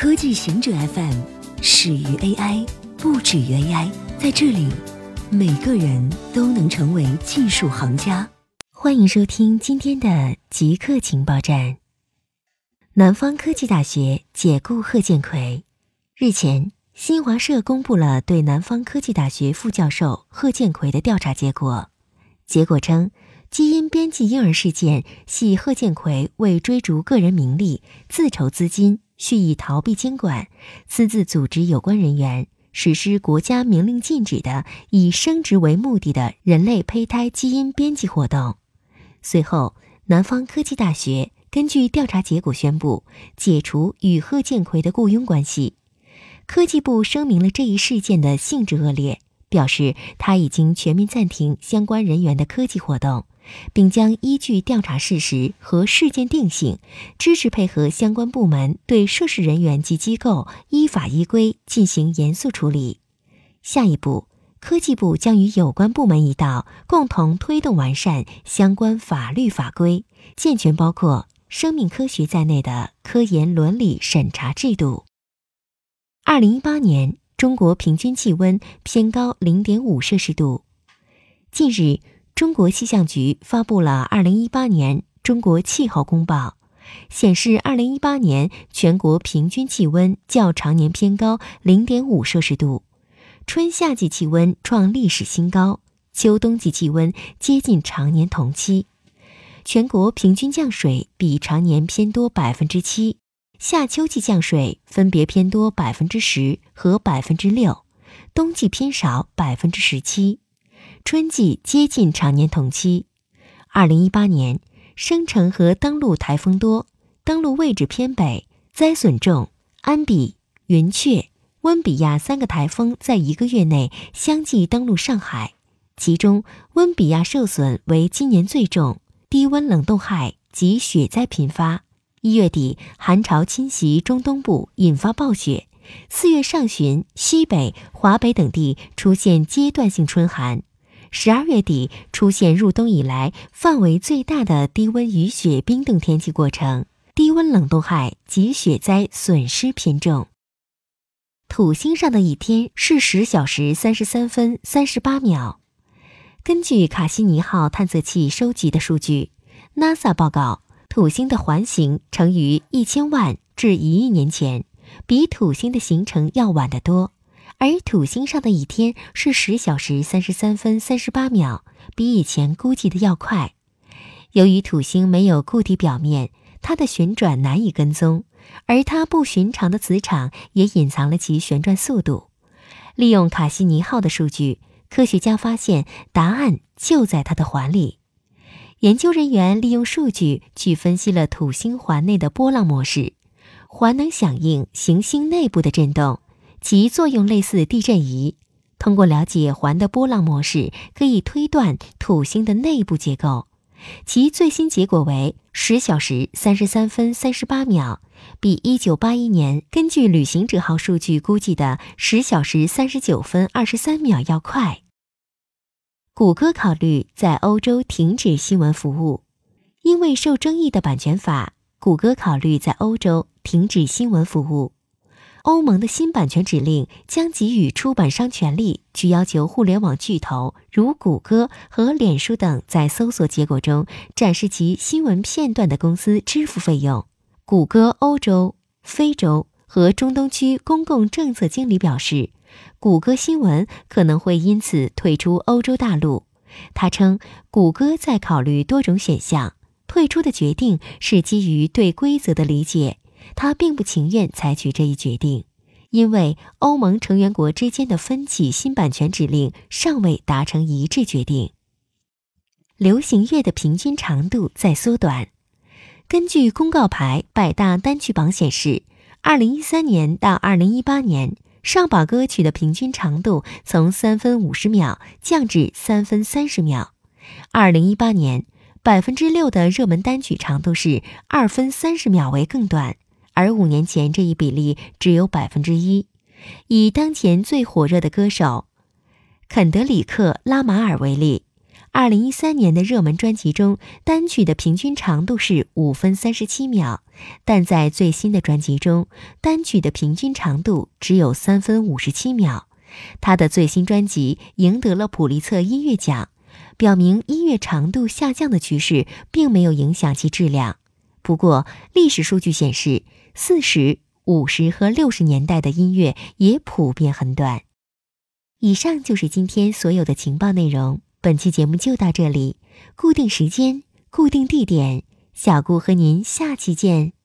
科技行者 FM 始于 AI，不止于 AI。在这里，每个人都能成为技术行家。欢迎收听今天的极客情报站。南方科技大学解雇贺建奎。日前，新华社公布了对南方科技大学副教授贺建奎的调查结果。结果称，基因编辑婴儿事件系贺建奎为追逐个人名利，自筹资金。蓄意逃避监管，私自组织有关人员实施国家明令禁止的以生殖为目的的人类胚胎基因编辑活动。随后，南方科技大学根据调查结果宣布解除与贺建奎的雇佣关系。科技部声明了这一事件的性质恶劣，表示他已经全面暂停相关人员的科技活动。并将依据调查事实和事件定性，支持配合相关部门对涉事人员及机构依法依规进行严肃处理。下一步，科技部将与有关部门一道，共同推动完善相关法律法规，健全包括生命科学在内的科研伦理审查制度。二零一八年，中国平均气温偏高零点五摄氏度。近日。中国气象局发布了二零一八年中国气候公报，显示二零一八年全国平均气温较常年偏高零点五摄氏度，春夏季气温创历史新高，秋冬季气温接近常年同期，全国平均降水比常年偏多百分之七，夏秋季降水分别偏多百分之十和百分之六，冬季偏少百分之十七。春季接近常年同期。二零一八年生成和登陆台风多，登陆位置偏北，灾损重。安比、云雀、温比亚三个台风在一个月内相继登陆上海，其中温比亚受损为今年最重，低温冷冻害及雪灾频发。一月底寒潮侵袭中东部，引发暴雪。四月上旬，西北、华北等地出现阶段性春寒。十二月底出现入冬以来范围最大的低温雨雪冰冻天气过程，低温冷冻害及雪灾损失偏重。土星上的一天是十小时三十三分三十八秒。根据卡西尼号探测器收集的数据，NASA 报告，土星的环形成于一千万至一亿年前，比土星的形成要晚得多。而土星上的一天是十小时三十三分三十八秒，比以前估计的要快。由于土星没有固体表面，它的旋转难以跟踪，而它不寻常的磁场也隐藏了其旋转速度。利用卡西尼号的数据，科学家发现答案就在它的环里。研究人员利用数据去分析了土星环内的波浪模式，环能响应行星内部的震动。其作用类似地震仪，通过了解环的波浪模式，可以推断土星的内部结构。其最新结果为十小时三十三分三十八秒，比一九八一年根据旅行者号数据估计的十小时三十九分二十三秒要快。谷歌考虑在欧洲停止新闻服务，因为受争议的版权法，谷歌考虑在欧洲停止新闻服务。欧盟的新版权指令将给予出版商权利，去要求互联网巨头如谷歌和脸书等在搜索结果中展示其新闻片段的公司支付费用。谷歌欧洲、非洲和中东区公共政策经理表示，谷歌新闻可能会因此退出欧洲大陆。他称，谷歌在考虑多种选项，退出的决定是基于对规则的理解。他并不情愿采取这一决定，因为欧盟成员国之间的分歧新版权指令尚未达成一致决定。流行乐的平均长度在缩短。根据公告牌百大单曲榜显示，二零一三年到二零一八年上榜歌曲的平均长度从三分五十秒降至三分三十秒。二零一八年百分之六的热门单曲长度是二分三十秒为更短。而五年前，这一比例只有百分之一。以当前最火热的歌手肯德里克·拉马尔为例，二零一三年的热门专辑中，单曲的平均长度是五分三十七秒，但在最新的专辑中，单曲的平均长度只有三分五十七秒。他的最新专辑赢得了普利策音乐奖，表明音乐长度下降的趋势并没有影响其质量。不过，历史数据显示，四十五十和六十年代的音乐也普遍很短。以上就是今天所有的情报内容。本期节目就到这里，固定时间，固定地点，小顾和您下期见。